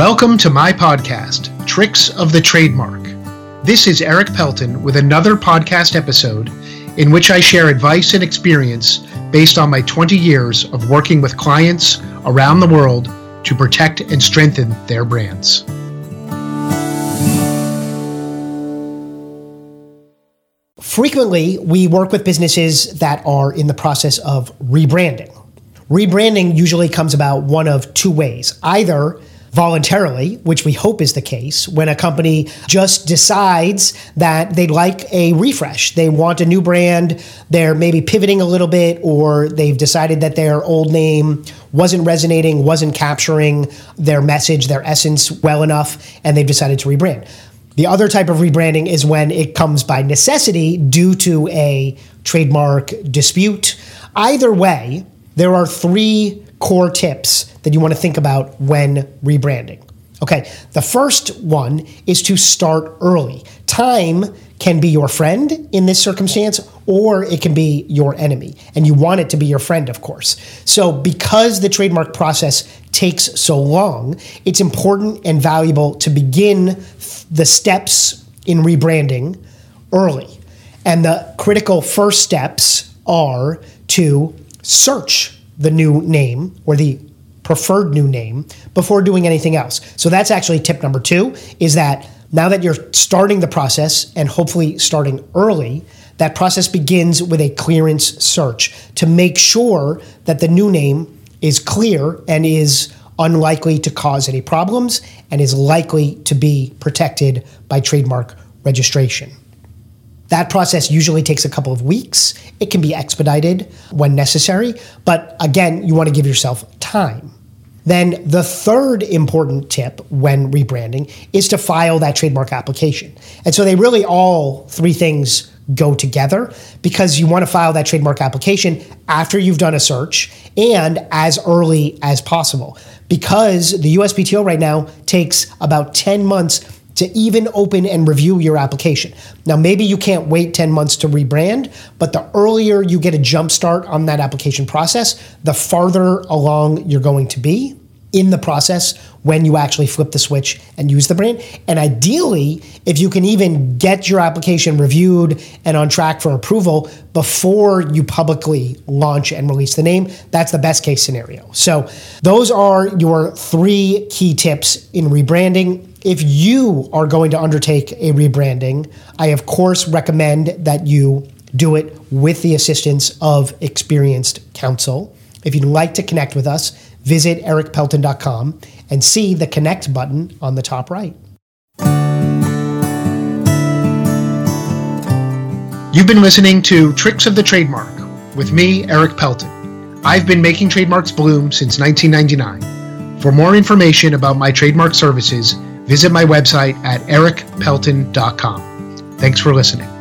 Welcome to my podcast, Tricks of the Trademark. This is Erik Pelton with another podcast episode in which I share advice and experience based on my 20 years of working with clients around the world to protect and strengthen their brands. Frequently, we work with businesses that are in the process of rebranding. Rebranding usually comes about one of two ways. Either voluntarily, which we hope is the case, when a company just decides that they'd like a refresh. They want a new brand, they're maybe pivoting a little bit, or they've decided that their old name wasn't resonating, wasn't capturing their message, their essence well enough, and they've decided to rebrand. The other type of rebranding is when it comes by necessity due to a trademark dispute. Either way, there are three core tips that you want to think about when rebranding. Okay, the first one is to start early. Time can be your friend in this circumstance, or it can be your enemy. And you want it to be your friend, of course. So, because the trademark process takes so long, it's important and valuable to begin the steps in rebranding early. And the critical first steps are to search the new name or the preferred new name before doing anything else. So that's actually tip number 2 is that now that you're starting the process and hopefully starting early, that process begins with a clearance search to make sure that the new name is clear and is unlikely to cause any problems and is likely to be protected by trademark registration. That process usually takes a couple of weeks. It can be expedited when necessary, but again, you want to give yourself time. Then the third important tip when rebranding is to file that trademark application. And so they really all three things go together because you want to file that trademark application after you've done a search and as early as possible. Because the USPTO right now takes about 10 months to even open and review your application. Now, maybe you can't wait 10 months to rebrand, but the earlier you get a jump start on that application process, the farther along you're going to be in the process when you actually flip the switch and use the brand. And ideally, if you can even get your application reviewed and on track for approval before you publicly launch and release the name, that's the best case scenario. So, those are your three key tips in rebranding. If you are going to undertake a rebranding, I of course recommend that you do it with the assistance of experienced counsel. If you'd like to connect with us, visit erikpelton.com and see the connect button on the top right. You've been listening to Tricks of the Trademark with me, Erik Pelton. I've been making trademarks bloom since 1999. For more information about my trademark services, visit my website at erikpelton.com. Thanks for listening.